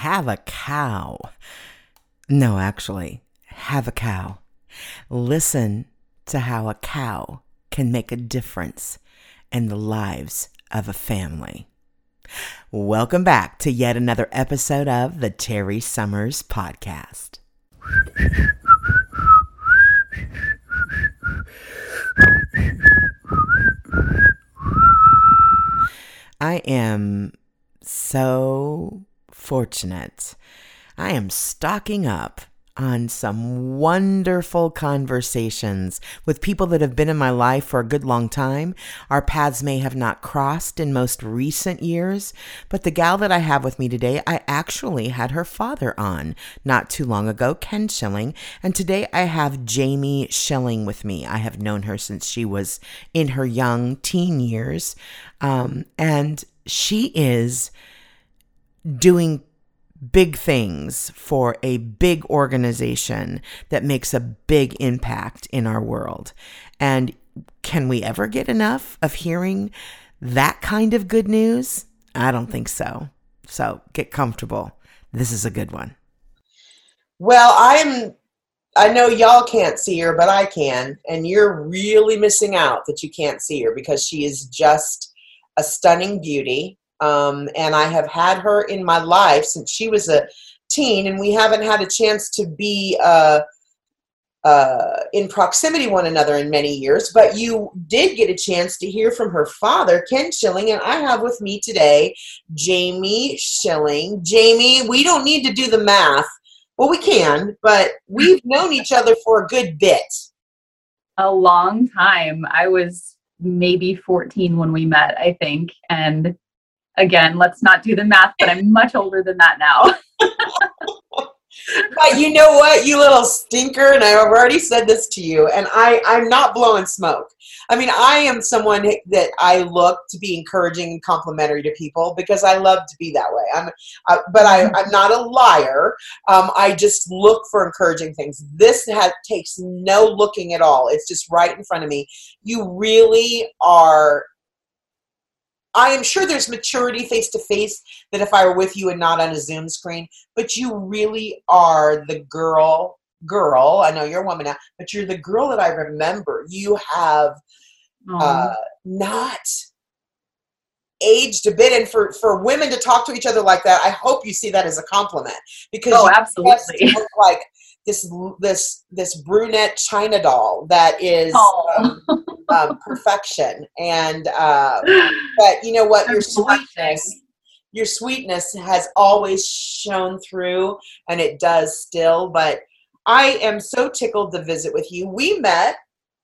have a cow. No, actually, have a cow. Listen to how a cow can make a difference in the lives of a family. Welcome back to yet another episode of the Terry Summers Podcast. I am so fortunate. I am stocking up on some wonderful conversations with people that have been in my life for a good long time. Our paths may have not crossed in most recent years, but the gal that I have with me today, I actually had her father on not too long ago, Ken Schilling, and today I have Jaime Schilling with me. I have known her since she was in her young teen years, um, and she is doing big things for a big organization that makes a big impact in our world. And can we ever get enough of hearing that kind of good news? I don't think so. So get comfortable. This is a good one. Well, I'm I know y'all can't see her, but I can, and you're really missing out that you can't see her because she is just a stunning beauty. Um, and I have had her in my life since she was a teen, and we haven't had a chance to be uh, uh, in proximity one another in many years. But you did get a chance to hear from her father, Ken Schilling, and I have with me today Jaime Schilling. Jaime, we don't need to do the math. Well, we can, but we've known each other for a good bit. A long time. I was maybe 14 when we met, I think. And again, let's not do the math, but I'm much older than that now. but you know what, you little stinker, and I've already said this to you, and I, I'm not blowing smoke. I mean, I am someone that I look to be encouraging and complimentary to people because I love to be that way. I'm, uh, but I. I'm not a liar. Um, I just look for encouraging things. This has, takes no looking at all. It's just right in front of me. You really are I am sure there's maturity face to face that if I were with you and not on a Zoom screen, but you really are the girl, girl. I know you're a woman now, but you're the girl that I remember. You have uh, not aged a bit and for for women to talk to each other like that i hope you see that as a compliment because oh absolutely like this this this brunette china doll that is um, um, perfection. And uh, but you know what? Your sweetness your sweetness has always shown through and it does still. But i am so tickled to visit with you. We met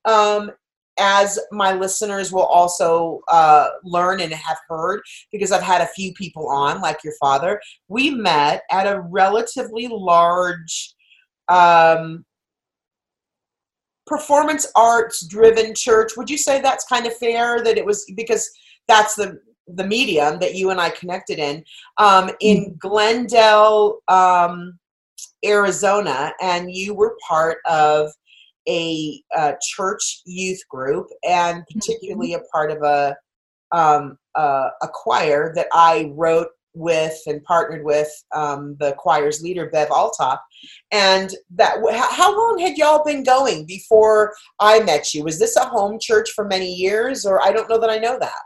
um, as my listeners will also uh, learn and have heard because i've had a few people on like your father. We met at a relatively large um, performance arts driven church. Would you say that's kind of fair that it was because that's the the medium that you and I connected in um, in mm. Glendale, um, Arizona, and you were part of a, a, church youth group, and mm-hmm. particularly a part of a um, a choir that I wrote with and partnered with um, the choir's leader Bev Altop, and that how long had y'all been going before I met you? Was this a home church for many years, or I don't know that I know that.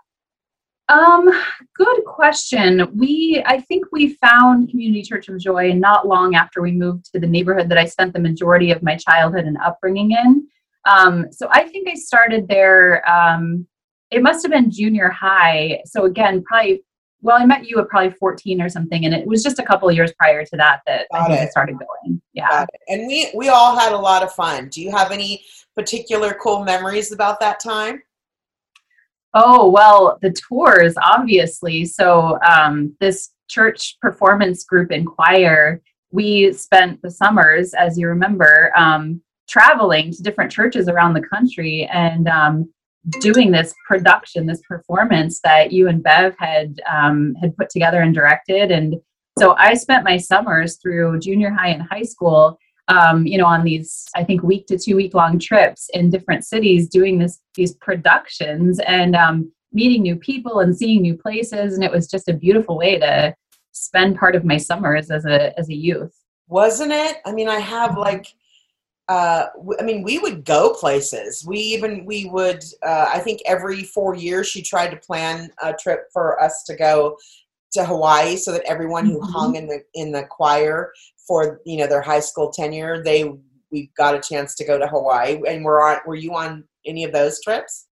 Um, good question. We, I think we found Community Church of Joy not long after we moved to the neighborhood that I spent the majority of my childhood and upbringing in. Um, so I think I started there. Um, it must have been junior high. So again, probably well, I met you at probably 14 or something, and it was just a couple of years prior to that that Got I it. I started going. Yeah. And we we all had a lot of fun. Do you have any particular cool memories about that time? Oh well, the tours obviously. So um, this church performance group and choir, we spent the summers, as you remember, um, traveling to different churches around the country, and um, doing this production, this performance that you and Bev had um, had put together and directed. And so I spent my summers through junior high and high school, um, you know, on these I think week to two week long trips in different cities doing this these productions and um, meeting new people and seeing new places. And it was just a beautiful way to spend part of my summers as a as a youth. Wasn't it? I mean, I have like uh, I mean, we would go places. We even we would. Uh, I think every four years she tried to plan a trip for us to go to Hawaii, so that everyone who mm-hmm. hung in the in the choir for you know their high school tenure, they we got a chance to go to Hawaii. And were on. Were you on any of those trips?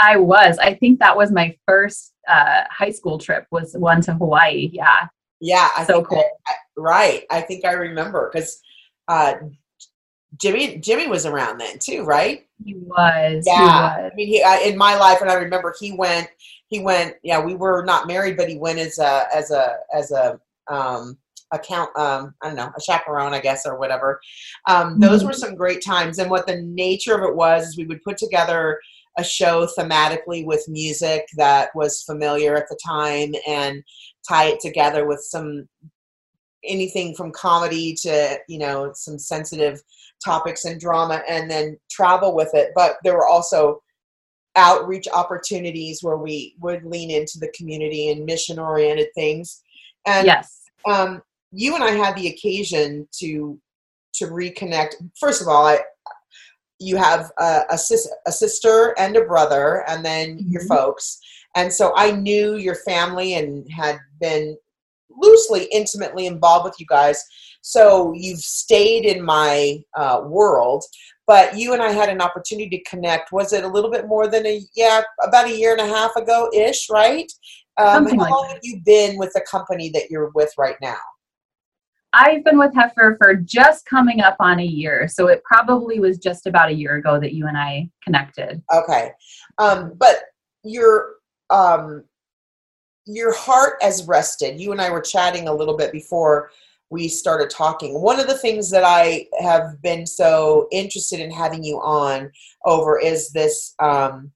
I was. I think that was my first uh, high school trip. Was one to Hawaii. Yeah. Yeah. I so cool. I, right. I think I remember because uh, Jimmy Jimmy was around then too, right? He was. Yeah. He was. I mean, he I, in my life, and I remember he went. He went. Yeah, we were not married, but he went as a as a as a um account um i don't know a chaperone i guess or whatever um those mm-hmm. were some great times and what the nature of it was is we would put together a show thematically with music that was familiar at the time and tie it together with some anything from comedy to you know some sensitive topics and drama and then travel with it. But there were also outreach opportunities where we would lean into the community and mission oriented things. And yes. um, you and I had the occasion to to reconnect. First of all, I you have a, a, sis, a sister and a brother, and then mm-hmm. your folks. And so I knew your family and had been loosely, intimately involved with you guys. So you've stayed in my uh, world, but you and I had an opportunity to connect. Was it a little bit more than a yeah, about a year and a half ago ish, right? Um, how long that. have you been with the company that you're with right now? I've been with Heifer for just coming up on a year, so it probably was just about a year ago that you and I connected. Okay, um, but your um, your heart has rested. You and I were chatting a little bit before we started talking. One of the things that I have been so interested in having you on over is this um,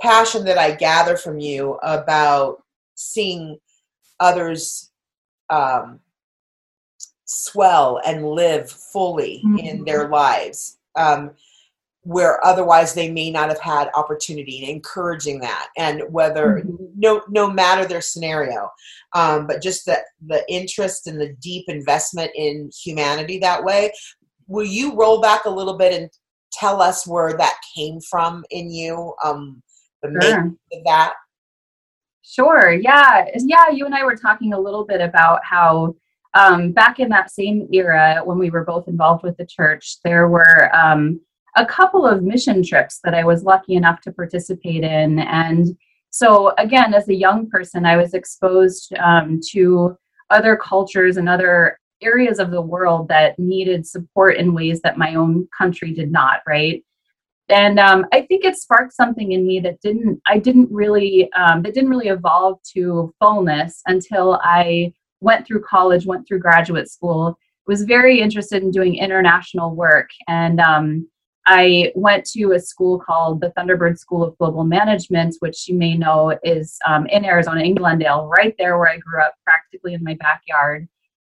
passion that I gather from you about seeing others um, swell and live fully mm-hmm. in their lives. Um, where otherwise they may not have had opportunity and encouraging that and whether mm-hmm. no no matter their scenario um, but just the the interest and the deep investment in humanity that way will you roll back a little bit and tell us where that came from in you um, the sure. of that sure yeah yeah you and i were talking a little bit about how um, back in that same era when we were both involved with the church there were um, a couple of mission trips that I was lucky enough to participate in. And so, again, as a young person, I was exposed um, to other cultures and other areas of the world that needed support in ways that my own country did not, right? And um, I think it sparked something in me that didn't, I didn't really, um, that didn't really evolve to fullness until I went through college, went through graduate school, was very interested in doing international work. And um, I went to a school called the Thunderbird School of Global Management, which you may know is um, in Arizona, in Glendale, right there where I grew up, practically in my backyard.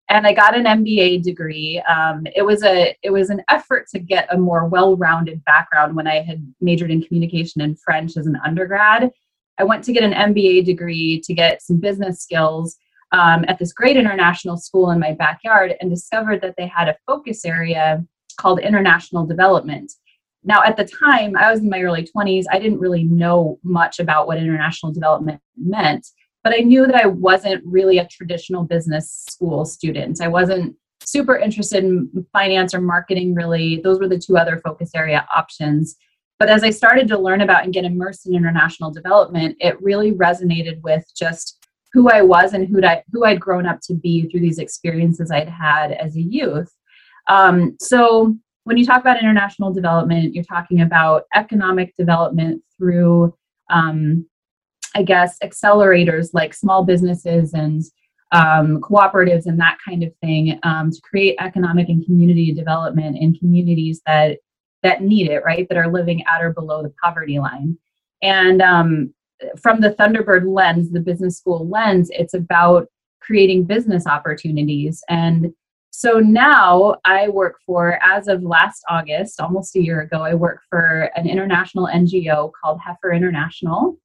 And I got an MBA degree. Um, it was a it was an effort to get a more well-rounded background when I had majored in communication and French as an undergrad. I went to get an MBA degree to get some business skills um, at this great international school in my backyard, and discovered that they had a focus area called international development. Now, at the time, I was in my early 20s. I didn't really know much about what international development meant, but I knew that I wasn't really a traditional business school student. I wasn't super interested in finance or marketing, really. Those were the two other focus area options. But as I started to learn about and get immersed in international development, it really resonated with just who I was and who I who I'd grown up to be through these experiences I'd had as a youth. Um, so when you talk about international development, you're talking about economic development through, um, I guess, accelerators like small businesses and um, cooperatives and that kind of thing um, to create economic and community development in communities that that need it, right? That are living at or below the poverty line. And um, from the Thunderbird lens, the business school lens, it's about creating business opportunities and so now I work for, as of last August, almost a year ago, I work for an international NGO called Heifer International.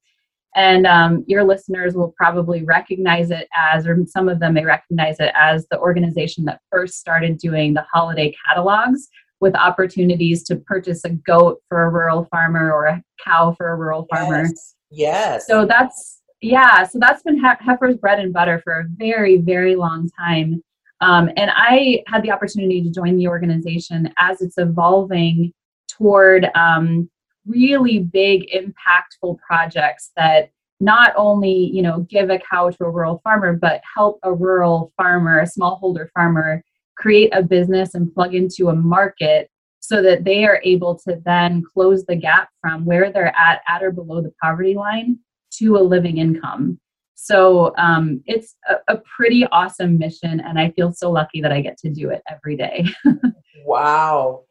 And um, your listeners will probably recognize it as, or some of them may recognize it as the organization that first started doing the holiday catalogs with opportunities to purchase a goat for a rural farmer or a cow for a rural farmer. Yes. yes. So that's, yeah, so that's been Heifer's bread and butter for a very, very long time. Um, and I had the opportunity to join the organization as it's evolving toward um, really big, impactful projects that not only you know give a cow to a rural farmer, but help a rural farmer, a smallholder farmer, create a business and plug into a market so that they are able to then close the gap from where they're at at or below the poverty line to a living income so um, it's a, a, pretty awesome mission, and I feel so lucky that I get to do it every day. wow.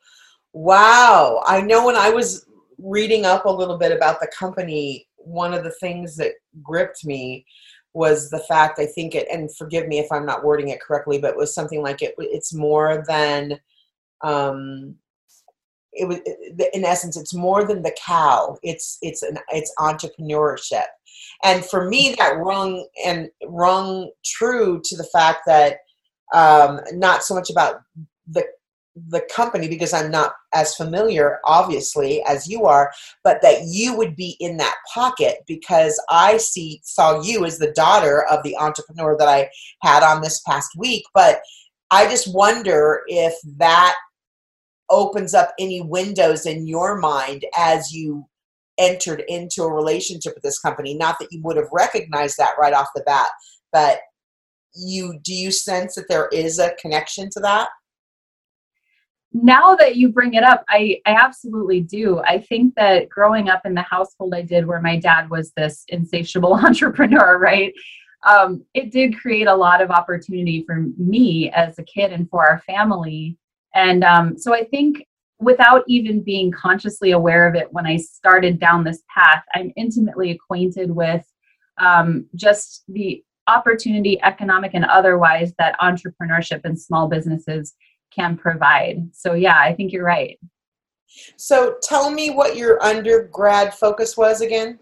Wow. I know when I was reading up a little bit about the company, one of the things that gripped me was the fact I think it, and forgive me if I'm not wording it correctly, but it was something like it. It's more than, um, it was in essence, it's more than the cow. It's it's an it's entrepreneurship and for me that rung and rung true to the fact that um, not so much about the the company because I'm not as familiar, obviously, as you are, but that you would be in that pocket because I see saw you as the daughter of the entrepreneur that I had on this past week. But I just wonder if that opens up any windows in your mind as you entered into a relationship with this company. Not that you would have recognized that right off the bat but you do you sense that there is a connection to that? Now that you bring it up i i absolutely do. I think that growing up in the household i did where my dad was this insatiable entrepreneur right um, it did create a lot of opportunity for me as a kid and for our family. And um, so i think without even being consciously aware of it when I started down this path, I'm intimately acquainted with um, just the opportunity, economic and otherwise, that entrepreneurship and small businesses can provide. So, yeah, I think you're right. So, tell me what your undergrad focus was again.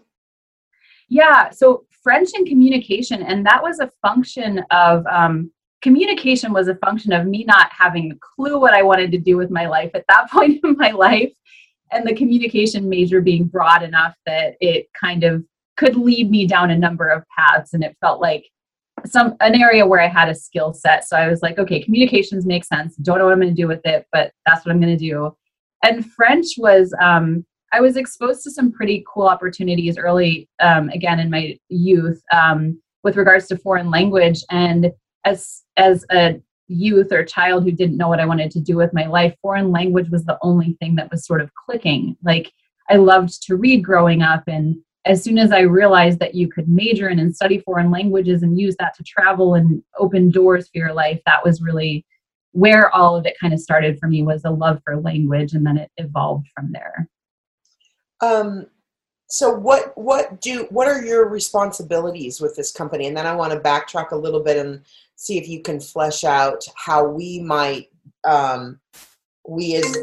Yeah, so French and communication, and that was a function of um, communication was a function of me not having a clue what I wanted to do with my life at that point in my life, and the communication major being broad enough that it kind of could lead me down a number of paths, and it felt like some an area where I had a skill set. So I was like, okay, communications make sense. Don't know what I'm going to do with it, but that's what I'm going to do. And French was um, I was exposed to some pretty cool opportunities early, um, again in my youth, um, with regards to foreign language. And as as a youth or child who didn't know what I wanted to do with my life, foreign language was the only thing that was sort of clicking. Like I loved to read growing up and as soon as I realized that you could major in and study foreign languages and use that to travel and open doors for your life, that was really where all of it kind of started for me was a love for language and then it evolved from there. Um, so what what do what are your responsibilities with this company and then i want to backtrack a little bit and see if you can flesh out how we might um, we as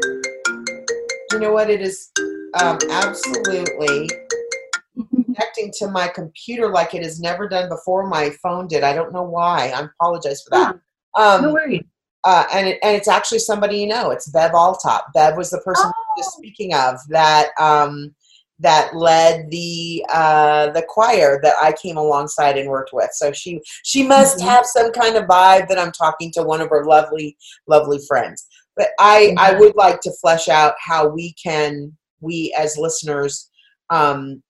you know what it is um, absolutely connecting to my computer like it has never done before. My phone did. I don't know why. I apologize for that. Um, no worries. uh, and, it, and it's actually somebody you know. It's bev altop bev was the person oh. speaking of that um, that led the uh, the choir that I came alongside and worked with. So she she must mm-hmm. have some kind of vibe that I'm talking to one of her lovely lovely friends. But I mm-hmm. I would like to flesh out how we can we as listeners um,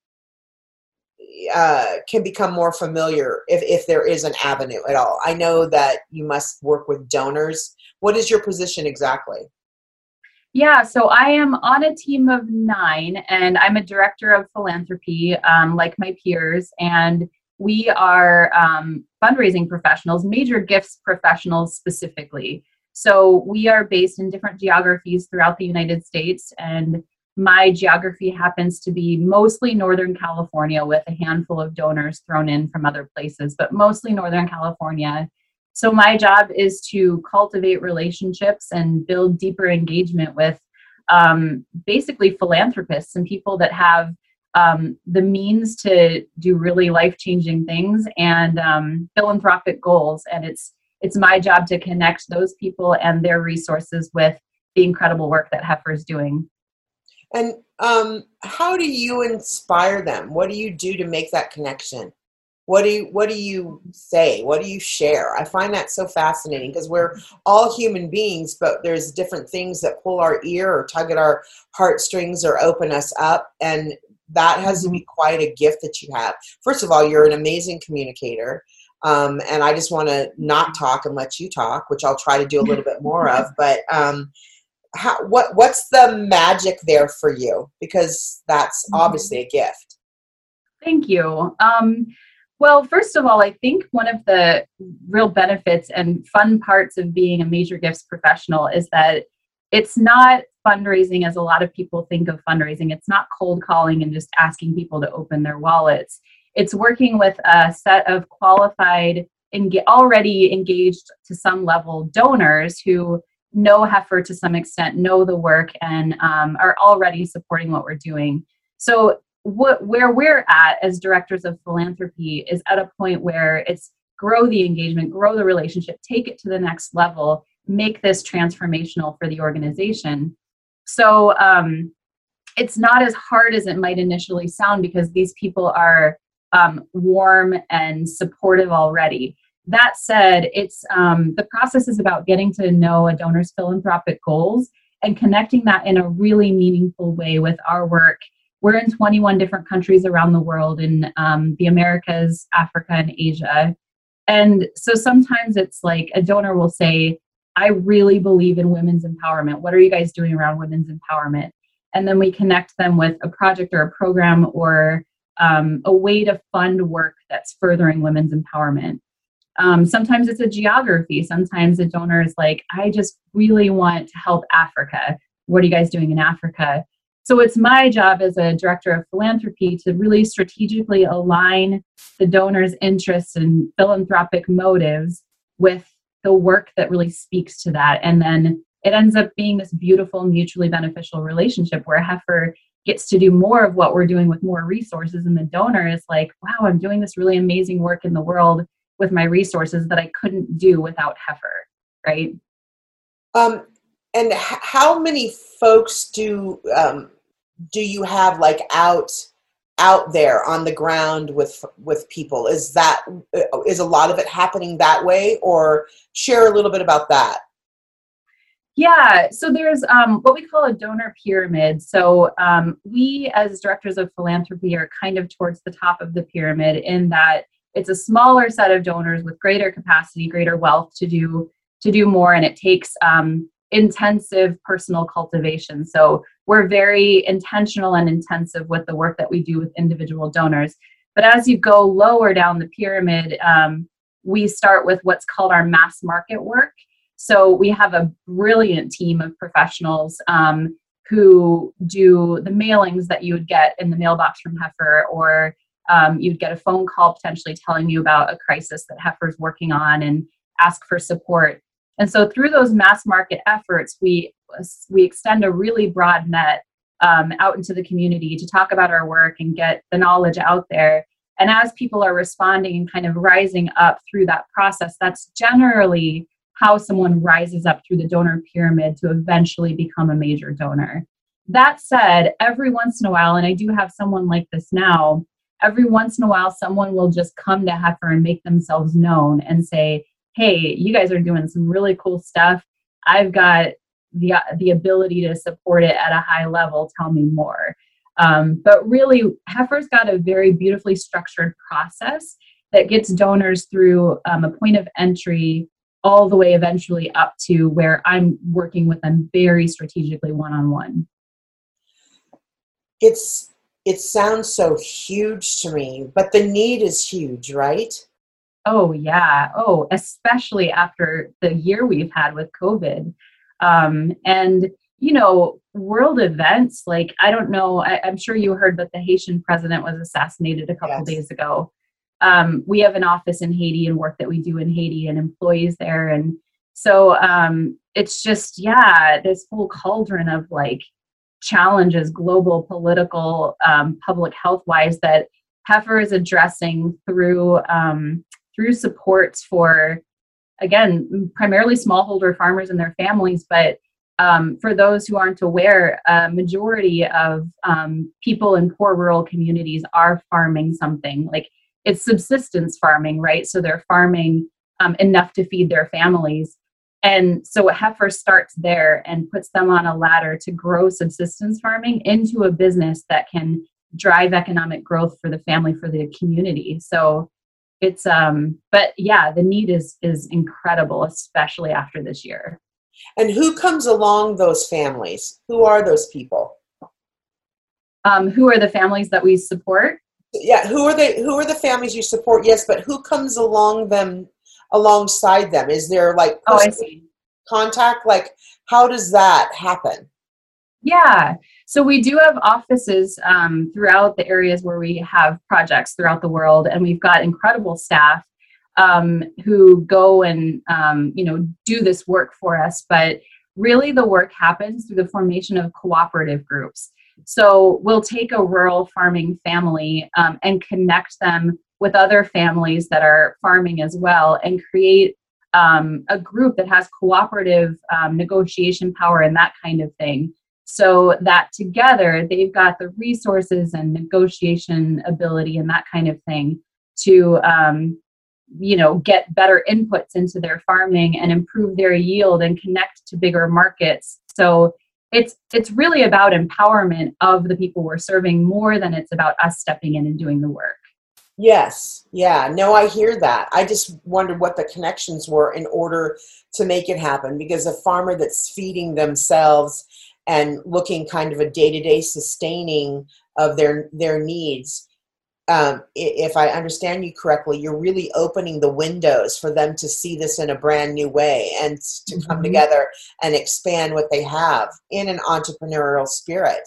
uh, can become more familiar if if there is an avenue at all. I know that you must work with donors. What is your position exactly? Yeah, so I am on a team of nine, and I'm a director of philanthropy, um, like my peers. And we are um, fundraising professionals, major gifts professionals specifically. So we are based in different geographies throughout the United States, and my geography happens to be mostly Northern California with a handful of donors thrown in from other places, but mostly Northern California. So, my job is to cultivate relationships and build deeper engagement with um, basically philanthropists and people that have um, the means to do really life changing things and um, philanthropic goals. And it's it's my job to connect those people and their resources with the incredible work that Heifer is doing. And um, how do you inspire them? What do you do to make that connection? What do you What do you say? What do you share? I find that so fascinating because we're all human beings, but there's different things that pull our ear or tug at our heartstrings or open us up, and that has to be mm-hmm. quite a gift that you have. First of all, you're an amazing communicator. Um, and I just want to not talk and let you talk, which I'll try to do a little bit more of. But um, how, what what's the magic there for you? Because that's mm-hmm. obviously a gift. Thank you. Um, well, first of all, I think one of the real benefits and fun parts of being a major gifts professional is that it's not fundraising as a lot of people think of fundraising. It's not cold calling and just asking people to open their wallets. It's working with a set of qualified, and already engaged to some level donors who know Heifer to some extent, know the work, and um, are already supporting what we're doing. So, what where we're at as directors of philanthropy is at a point where it's grow the engagement, grow the relationship, take it to the next level, make this transformational for the organization. So, um, it's not as hard as it might initially sound because these people are um, warm and supportive already. That said, it's um, the process is about getting to know a donor's philanthropic goals and connecting that in a really meaningful way with our work. We're in 21 different countries around the world in um, the Americas, Africa, and Asia. And so sometimes it's like a donor will say, I really believe in women's empowerment. What are you guys doing around women's empowerment? And then we connect them with a project or a program or um, a way to fund work that's furthering women's empowerment. Um, sometimes it's a geography. Sometimes a donor is like, I just really want to help Africa. What are you guys doing in Africa? So it's my job as a director of philanthropy to really strategically align the donor's interests and philanthropic motives with the work that really speaks to that. And then it ends up being this beautiful, mutually beneficial relationship where Heifer gets to do more of what we're doing with more resources. And the donor is like, wow, I'm doing this really amazing work in the world with my resources that I couldn't do without Heifer, right? Um, and how many folks do um, do you have like out out there on the ground with with people? Is that uh, a lot of it happening that way, or share a little bit about that? Yeah, so there's um, what we call a donor pyramid. So um, we, as directors of philanthropy, are kind of towards the top of the pyramid in that it's a smaller set of donors with greater capacity, greater wealth to do to do more, and it takes um, intensive personal cultivation. So we're very intentional and intensive with the work that we do with individual donors. But as you go lower down the pyramid, um, we start with what's called our mass market work. So we have a brilliant team of professionals um, who do the mailings that you would get in the mailbox from Heifer, or um, you'd get a phone call potentially telling you about a crisis that Heifer's working on and ask for support. And so through those mass market efforts, we we extend a really broad net um, out into the community to talk about our work and get the knowledge out there. And as people are responding and kind of rising up through that process, that's generally how someone rises up through the donor pyramid to eventually become a major donor. That said, every once in a while, and I do have someone like this now, every once in a while, someone will just come to Heifer and make themselves known and say, Hey, you guys are doing some really cool stuff. I've got the, the ability to support it at a high level. Tell me more. Um, but really, Heifer's got a very beautifully structured process that gets donors through um, a point of entry all the way eventually up to where I'm working with them very strategically one on one. It's it sounds so huge to me, but the need is huge, right? Oh yeah. Oh, especially after the year we've had with COVID. Um, and you know, world events like I don't know. I, am sure you heard that the Haitian president was assassinated a couple yes. days ago um, we have an office in Haiti and work that we do in Haiti and employees there. And so um, it's just, yeah, this whole cauldron of like challenges, global political, um, public health wise, that Heifer is addressing through um, through supports for again primarily smallholder farmers and their families, but um, for those who aren't aware, a majority of um, people in poor rural communities are farming something like it's subsistence farming, right? So they're farming um, enough to feed their families. And so a Heifer starts there and puts them on a ladder to grow subsistence farming into a business that can drive economic growth for the family, for the community. So it's um but yeah, the need is is incredible, especially after this year. And who comes along those families? Who are those people? Um, who are the families that we support? Yeah, who are they who are the families you support? Yes, but who comes along them alongside them? Is there like oh, I see. contact? Like how does that happen? Yeah. So we do have offices um, throughout the areas where we have projects throughout the world, and we've got incredible staff um, who go and um, you know do this work for us. But really, the work happens through the formation of cooperative groups. So we'll take a rural farming family um, and connect them with other families that are farming as well, and create um, a group that has cooperative um, negotiation power and that kind of thing so that together they've got the resources and negotiation ability and that kind of thing to um, you know get better inputs into their farming and improve their yield and connect to bigger markets. So it's it's really about empowerment of the people we're serving more than it's about us stepping in and doing the work. Yes. Yeah. No i hear that. I just wondered what the connections were in order to make it happen because a farmer that's feeding themselves and looking kind of a day-to-day sustaining of their their needs. Um, if i understand you correctly you're really opening the windows for them to see this in a brand new way and to come mm-hmm. together and expand what they have in an entrepreneurial spirit.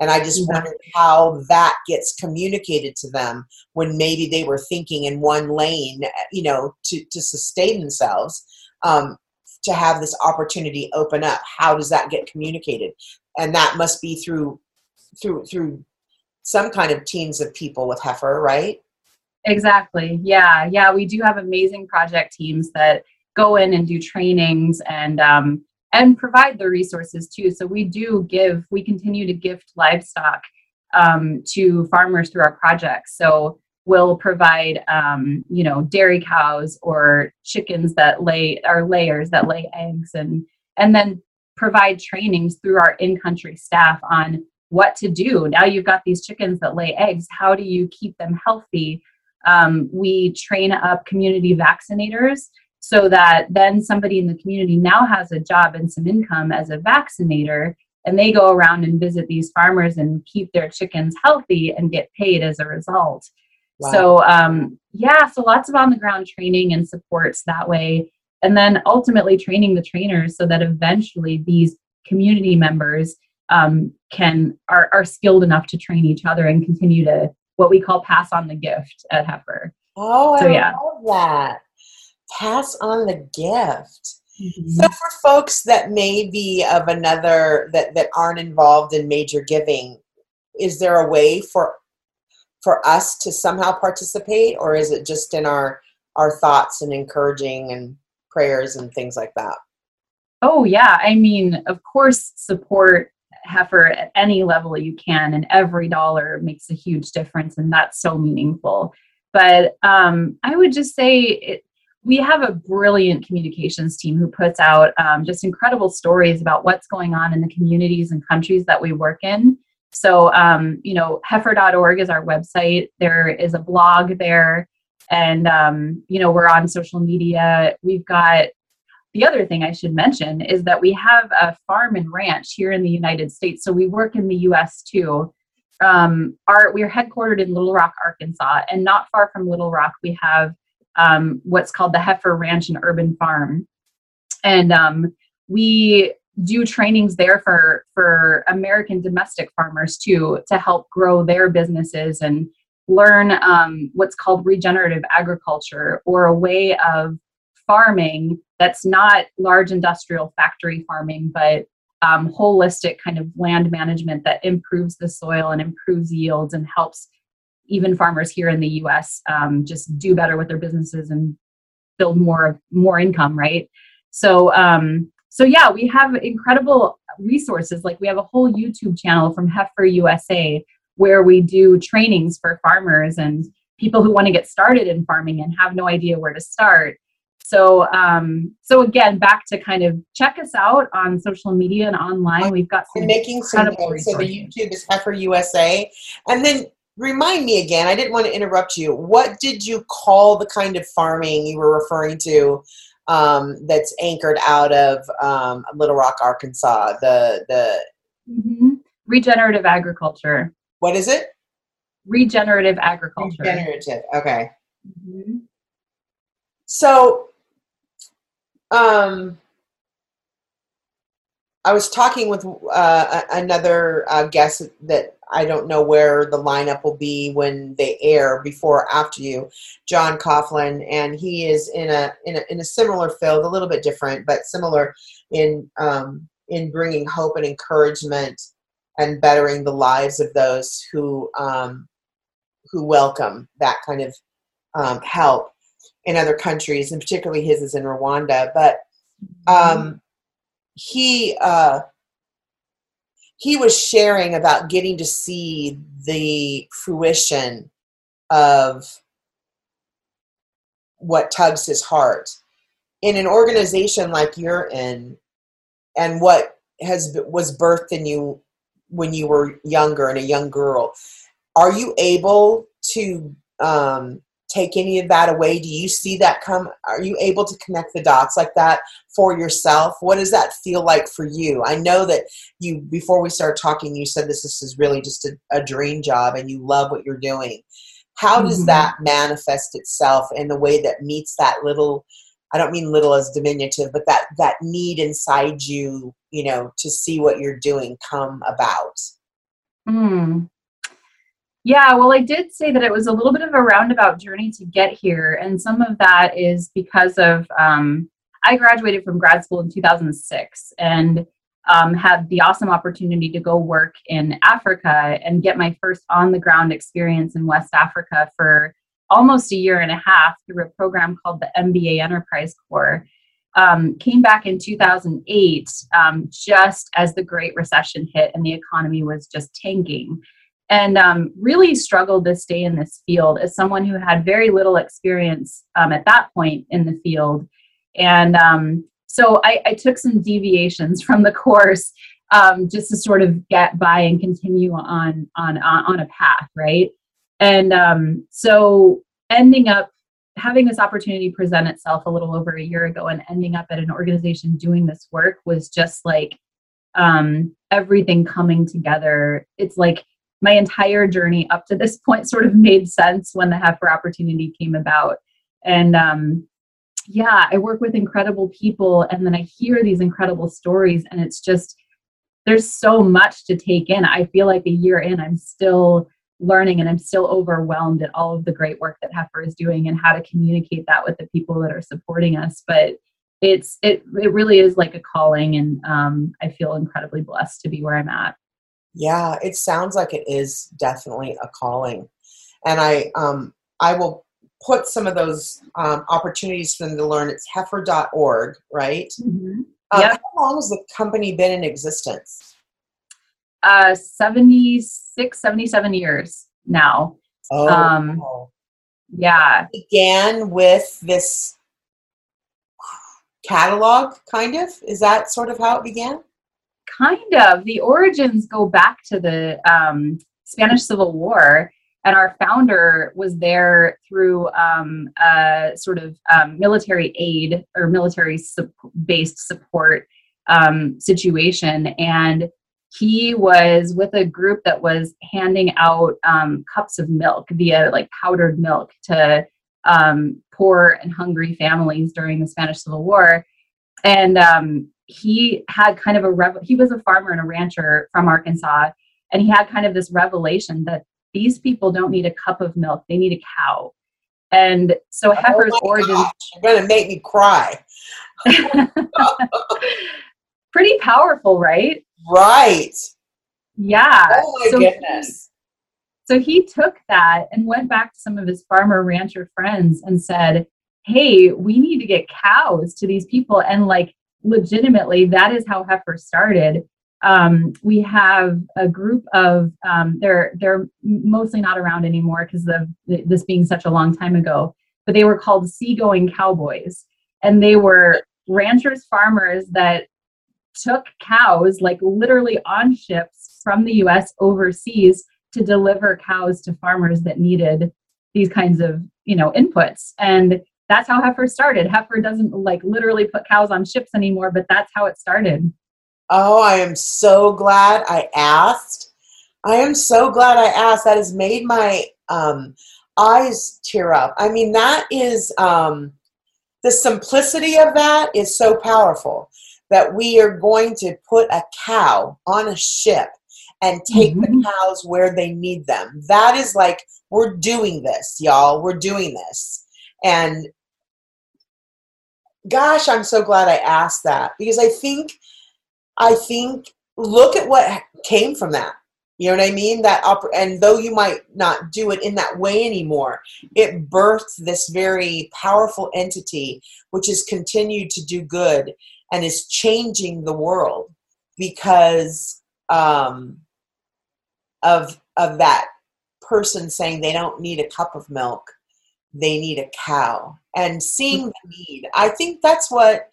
And i just wonder how that gets communicated to them when maybe they were thinking in one lane you know to, to sustain themselves. Um, to have this opportunity open up how does that get communicated? And that must be through through through some kind of teams of people with heifer right? Exactly. Yeah yeah we do have amazing project teams that go in and do trainings and um, and provide the resources too. So we do give we continue to gift livestock um, to farmers through our projects. So will provide um, you know dairy cows or chickens that lay are layers that lay eggs and and then provide trainings through our in-country staff on what to do. Now you've got these chickens that lay eggs how do you keep them healthy? Um, we train up community vaccinators so that then somebody in the community now has a job and some income as a vaccinator and they go around and visit these farmers and keep their chickens healthy and get paid as a result Wow. So um, yeah, so lots of on the ground training and supports that way, and then ultimately training the trainers so that eventually these community members um, can are, are skilled enough to train each other and continue to what we call pass on the gift at Heifer. Oh, so, I yeah. love that. Pass on the gift. Mm-hmm. So for folks that may be of another that that aren't involved in major giving, is there a way for for us to somehow participate or is it just in our our thoughts and encouraging and prayers and things like that? Oh yeah. I mean of course support heifer at any level you can and every dollar makes a huge difference and that's so meaningful. But um, i would just say it, we have a brilliant communications team who puts out um, just incredible stories about what's going on in the communities and countries that we work in so, um, you know, heifer.org is our website. There is a blog there. And, um, you know, we're on social media. We've got the other thing I should mention is that we have a farm and ranch here in the United States. So we work in the US too. Um, our, we're headquartered in Little Rock, Arkansas, and not far from Little Rock, we have um, what's called the Heifer Ranch and Urban Farm. And um, we do trainings there for for American domestic farmers too to help grow their businesses and learn um, what's called regenerative agriculture or a way of farming that's not large industrial factory farming but um, holistic kind of land management that improves the soil and improves yields and helps even farmers here in the U.S. Um, just do better with their businesses and build more more income, right? So um, so yeah, we have incredible resources. Like we have a whole YouTube channel from Heifer USA where we do trainings for farmers and people who want to get started in farming and have no idea where to start. So, um, so again, back to kind of check us out on social media and online. We've got some making some notes. So the YouTube is Heifer USA, and then remind me again. I didn't want to interrupt you. What did you call the kind of farming you were referring to? Um, that's anchored out of um, Little Rock, Arkansas. The the mm-hmm. regenerative agriculture. What is it? Regenerative agriculture. Regenerative. Okay. Mm-hmm. So, um, I was talking with uh, another uh, guest that I don't know where the lineup will be when they air before or after you, John Coughlin, and he is in a in a in a similar field, a little bit different, but similar in um, in bringing hope and encouragement and bettering the lives of those who um, who welcome that kind of um, help in other countries, and particularly his is in Rwanda. But mm-hmm. um, he uh, he was sharing about getting to see the fruition of what tugs his heart in an organization like you're in, and what has was birthed in you when you were younger and a young girl. Are you able to um, take any of that away? Do you see that come? Are you able to connect the dots like that for yourself? What does that feel like for you? I know that you, before we started talking, you said this, this is really just a, a dream job and you love what you're doing. How does mm-hmm. that manifest itself in the way that meets that little? I don't mean little as diminutive, but that that need inside you, you know, to see what you're doing come about. Mm. Yeah, well, I did say that it was a little bit of a roundabout journey to get here. And some of that is because of um, I graduated from grad school in 2006 and um, had the awesome opportunity to go work in Africa and get my first on the ground experience in West Africa for almost a year and a half through a program called the MBA Enterprise Corps. Um, came back in 2008 um, just as the Great Recession hit and the economy was just tanking and um, really struggled to stay in this field as someone who had very little experience um, at that point in the field. And um, so I, I, took some deviations from the course um, just to sort of get by and continue on on on a path, right? And um, so ending up having this opportunity present itself a little over a year ago and ending up at an organization doing this work was just like um, everything coming together. It's like my entire journey up to this point sort of made sense when the heifer opportunity came about. And um, yeah i work with incredible people and then i hear these incredible stories and it's just there's so much to take in. I feel like a year in i'm still learning and i'm still overwhelmed at all of the great work that heifer is doing and how to communicate that with the people that are supporting us. But it's it, it really is like a calling and um, i feel incredibly blessed to be where i'm at yeah, it sounds like it is definitely a calling. And I um, I will put some of those um, opportunities for them to learn. It's heifer.org, right? Mm-hmm. Um, yep. How long has the company been in existence? Uh, 76, 77 years now. Oh, um, yeah. It began with this catalog, kind of. Is that sort of how it began? Kind of the origins go back to the um, Spanish Civil War, and our founder was there through um, a sort of um, military aid or military su- based support um, situation, and he was with a group that was handing out um, cups of milk via like powdered milk to um, poor and hungry families during the Spanish Civil War. And he had kind of a rev- he was a farmer and a rancher from Arkansas, and he had kind of this revelation that these people don't need a cup of milk; they need a cow. And so oh Heifer's oh origin. You're gonna make me cry. Pretty powerful, right? Right. Yeah. Oh my So goodness. So he took that and went back to some of his farmer rancher friends and said, Hey, we need to get cows to these people. And like legitimately, that is how Heifer started. Um, we have a group of um, they're they're mostly not around anymore because of this being such a long time ago, but they were called seagoing cowboys. And they were ranchers, farmers that took cows like literally on ships from the US overseas to deliver cows to farmers that needed these kinds of you know inputs and that's how heifer started heifer doesn't like literally put cows on ships anymore but that's how it started Oh, I am so glad I asked. I am so glad I asked. That has made my um, eyes tear up. I mean, that is um, the simplicity of that is so powerful that we are going to put a cow on a ship and take Mhm. the cows where they need them. That is like, we're doing this, y'all. We're doing this. And gosh, I'm so glad I asked that because I think, I think, look at what came from that. You know what I mean? That oper- and though you might not do it in that way anymore, it birthed this very powerful entity which has continued to do good and is changing the world because um, of of that person saying they don't need a cup of milk, they need a cow, and seeing the need. I think that's what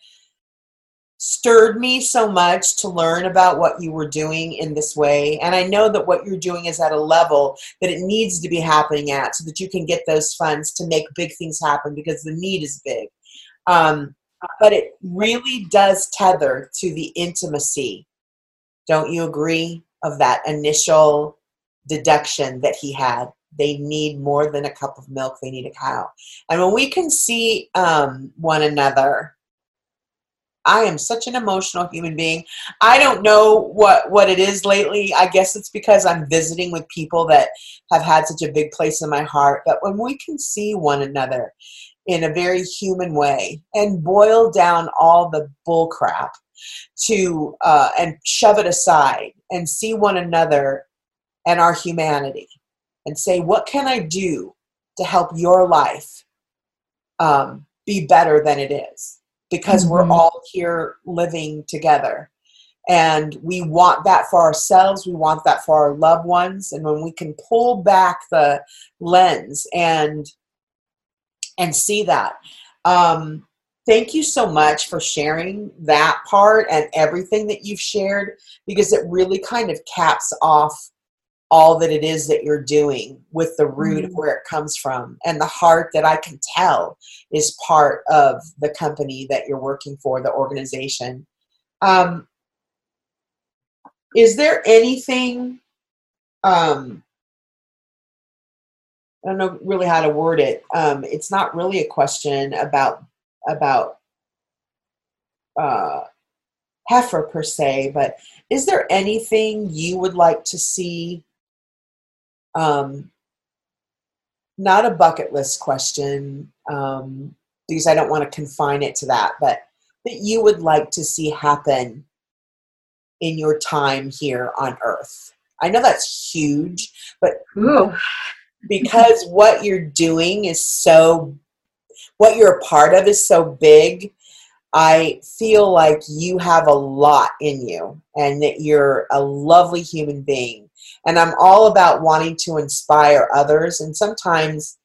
stirred me so much to learn about what you were doing in this way. And I know that what you're doing is at a level that it needs to be happening at so that you can get those funds to make big things happen because the need is big. Um, but it really does tether to the intimacy. Don't you agree? Of that initial deduction that he had. They need more than a cup of milk, they need a cow. And when we can see um, one another, I am such an emotional human being. I don't know what what it is lately. I guess it's because I'm visiting with people that have had such a big place in my heart. But when we can see one another in a very human way and boil down all the bull crap to uh, and shove it aside and see one another and our humanity and say, what can I do to help your life um, be better than it is? Because we're Mhm. all here living together. And we want that for ourselves, we want that for our loved ones. And when we can pull back the lens and and see that. Um, thank you so much for sharing that part and everything that you've shared because it really kind of caps off all that it is that you're doing with the root of Mhm. where it comes from and the heart that I can tell is part of the company that you're working for, the organization. Um, is there anything um, I don't know really how to word it. Um, it's not really a question about about uh, heifer per se, but is there anything you would like to see? Um, not a bucket list question um, because I don't want to confine it to that, but that you would like to see happen in your time here on Earth. I know that's huge, but Ooh. because what you're doing is so what you're a part of is so big i feel like you have a lot in you and that you're a lovely human being and i'm all about wanting to inspire others and sometimes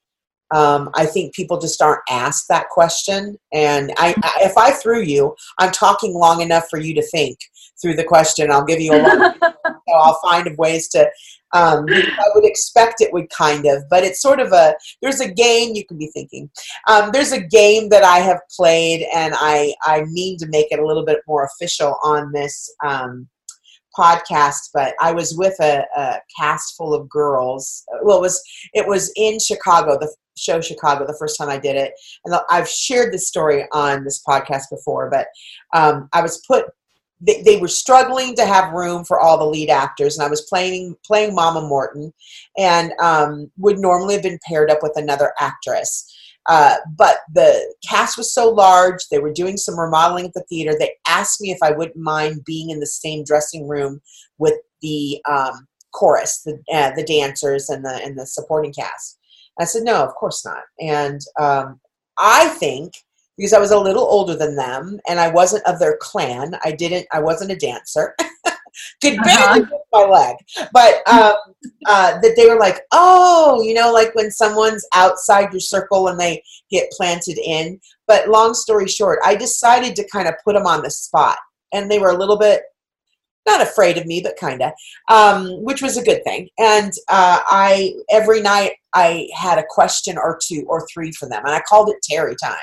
um, i think people just aren't asked that question and I, I if i threw you i'm talking long enough for you to think through the question i'll give you a lot so I'll find ways to. Um, I would expect it would kind of, but it's sort of a. There's a game you can be thinking. Um, there's a game that I have played, and I I mean to make it a little bit more official on this um, podcast. But I was with a, a cast full of girls. Well, it was it was in Chicago, the show Chicago, the first time I did it, and I've shared this story on this podcast before. But um, I was put they, they were struggling to have room for all the lead actors and i was playing playing mama morton and um, would normally have been paired up with another actress Uh, but the cast was so large, they were doing some remodeling at the theater. They asked me if I wouldn't mind being in the same dressing room with the um, chorus, the uh, the dancers, and the and the supporting cast. I said no, of course not. And um, I think because I was a little older than them and I wasn't of their clan, I didn't. I wasn't a dancer. Could barely uh-huh. my leg, but um, uh, that they were like, oh, you know, like when someone's outside your circle and they get planted in. But long story short, I decided to kind of put them on the spot, and they were a little bit not afraid of me, but kind of, um, which was a good thing. And uh, I every night I had a question or two or three for them, and I called it Terey time.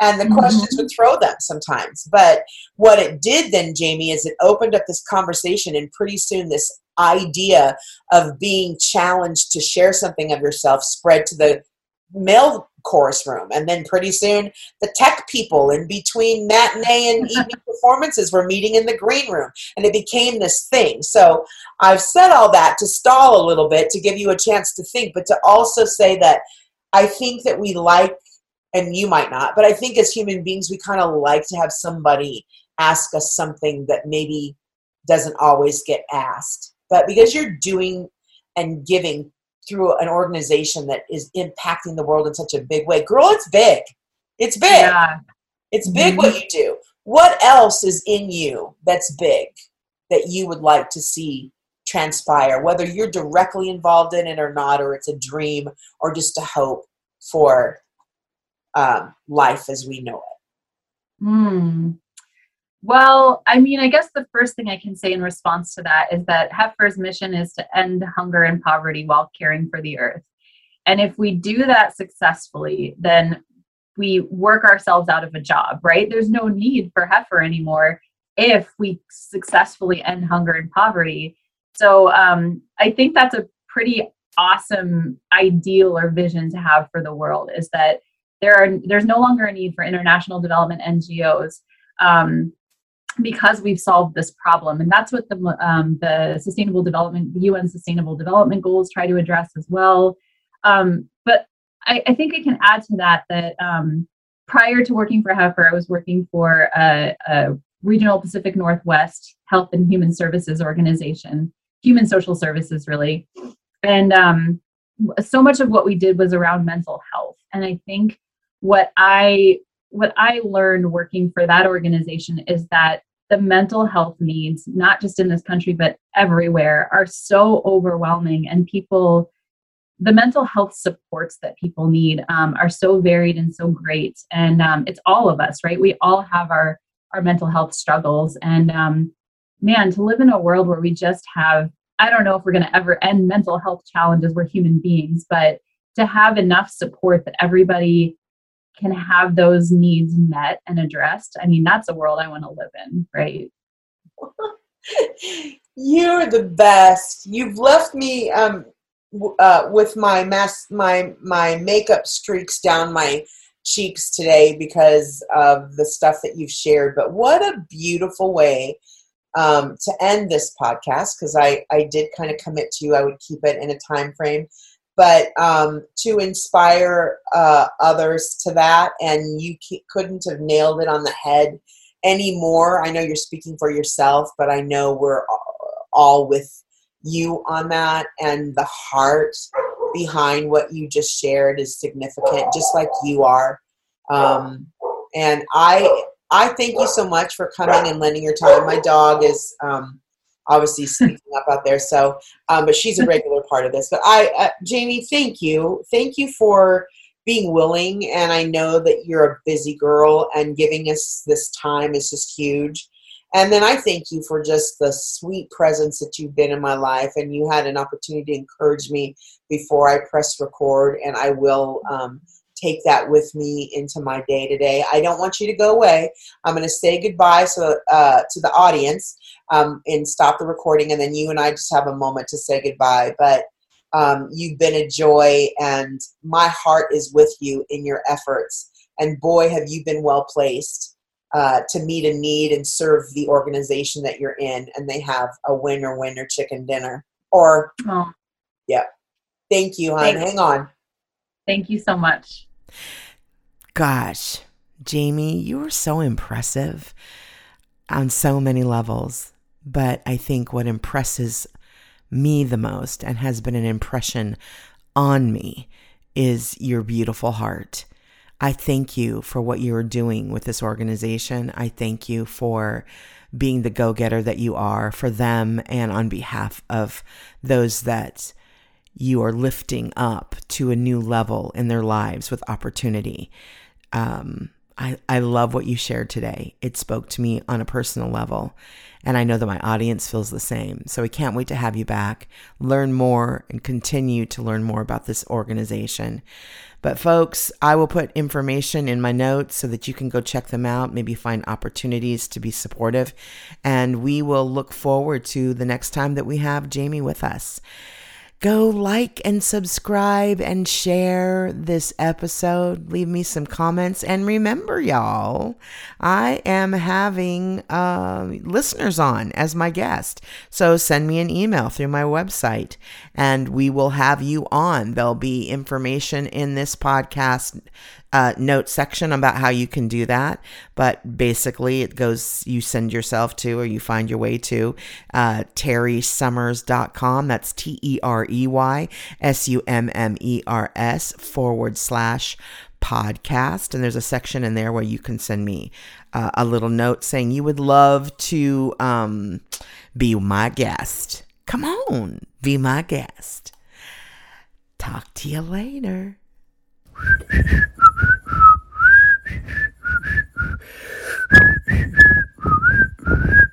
And the mm-hmm. questions would throw them sometimes. But what it did then, Jaime, is it opened up this conversation, and pretty soon this idea of being challenged to share something of yourself spread to the male chorus room. And then pretty soon, the tech people in between matinee and evening performances were meeting in the green room. And it became this thing. So I've said all that to stall a little bit to give you a chance to think, but to also say that I think that we like, and you might not, but I think as human beings, we kind of like to have somebody ask us something that maybe doesn't always get asked. But because you're doing and giving through an organization that is impacting the world in such a big way. Girl, it's big. It's big. Yeah. It's big mm-hmm. what you do. What else is in you that's big that you would like to see transpire, whether you're directly involved in it or not, or it's a dream or just a hope for um, life as we know it? Hmm. Well, I mean, I guess the first thing I can say in response to that is that Heifer's mission is to end hunger and poverty while caring for the earth. And if we do that successfully, then we work ourselves out of a job, right? There's no need for Heifer anymore if we successfully end hunger and poverty. So um, I think that's a pretty awesome ideal or vision to have for the world is that there are there's no longer a need for international development NGOs um, because we've solved this problem. And that's what the um, the sustainable development the un sustainable development goals try to address as well. Um, but I, I, think i can add to that that um, prior to working for heifer i was working for a, a, regional pacific northwest health and human services organization human social services really. And um, so much of what we did was around mental health. And i think what i what I learned working for that organization is that the mental health needs, not just in this country, but everywhere, are so overwhelming. And people, the mental health supports that people need um, are so varied and so great. And um, it's all of us, right? We all have our, our mental health struggles. And um, man, to live in a world where we just have, I don't know if we're going to ever end mental health challenges, we're human beings, but to have enough support that everybody can have those needs met and addressed, I mean, that's a world I want to live in, right? You're the best. You've left me um, uh, with my mass, my my makeup streaks down my cheeks today because of the stuff that you've shared. But what a beautiful way um, to end this podcast because I I did kind of commit to you. I would keep it in a time frame but um, to inspire uh, others to that, and you couldn't have nailed it on the head anymore. I know you're speaking for yourself, but I know we're all with you on that, and the heart behind what you just shared is significant, just like you are. Um, and I, I thank you so much for coming and lending your time. My dog is. Um, obviously speaking up out there. So, um, but she's a regular part of this. But I, uh, Jaime, thank you, thank you for being willing. And I know that you're a busy girl, and giving us this time is just huge. And then I thank you for just the sweet presence that you've been in my life, and you had an opportunity to encourage me before I press record, and I will. Um, take that with me into my day to day. I don't want you to go away. I'm going to say goodbye so uh, to the audience um, and stop the recording, and then you and I just have a moment to say goodbye. But um, you've been a joy, and my heart is with you in your efforts. And boy, have you been well placed uh, to meet a need and serve the organization that you're in. And they have a winner winner chicken dinner. Or, oh. yeah. Thank you, hon. Hang on. Thank you so much. Gosh, Jaime, you are so impressive on so many levels. But I think what impresses me the most and has been an impression on me is your beautiful heart. I thank you for what you are doing with this organization. I thank you for being the go getter that you are for them and on behalf of those that you are lifting up to a new level in their lives with opportunity. Um, I, I love what you shared today. It spoke to me on a personal level. And I know that my audience feels the same. So we can't wait to have you back, learn more, and continue to learn more about this organization. But, folks, I will put information in my notes so that you can go check them out, maybe find opportunities to be supportive. And we will look forward to the next time that we have Jaime with us go like and subscribe and share this episode. Leave me some comments. And remember, y'all, I am having uh, listeners on as my guest. So send me an email through my website and we will have you on. There'll be information in this podcast uh, note section about how you can do that. But basically, it goes, you send yourself to or you find your way to uh, tereysummers.com. That's T E R E Y S U M M E R S forward slash podcast. And there's a section in there where you can send me uh, a little note saying you would love to um, be my guest. Come on, be my guest. Talk to you later. フフフフフフ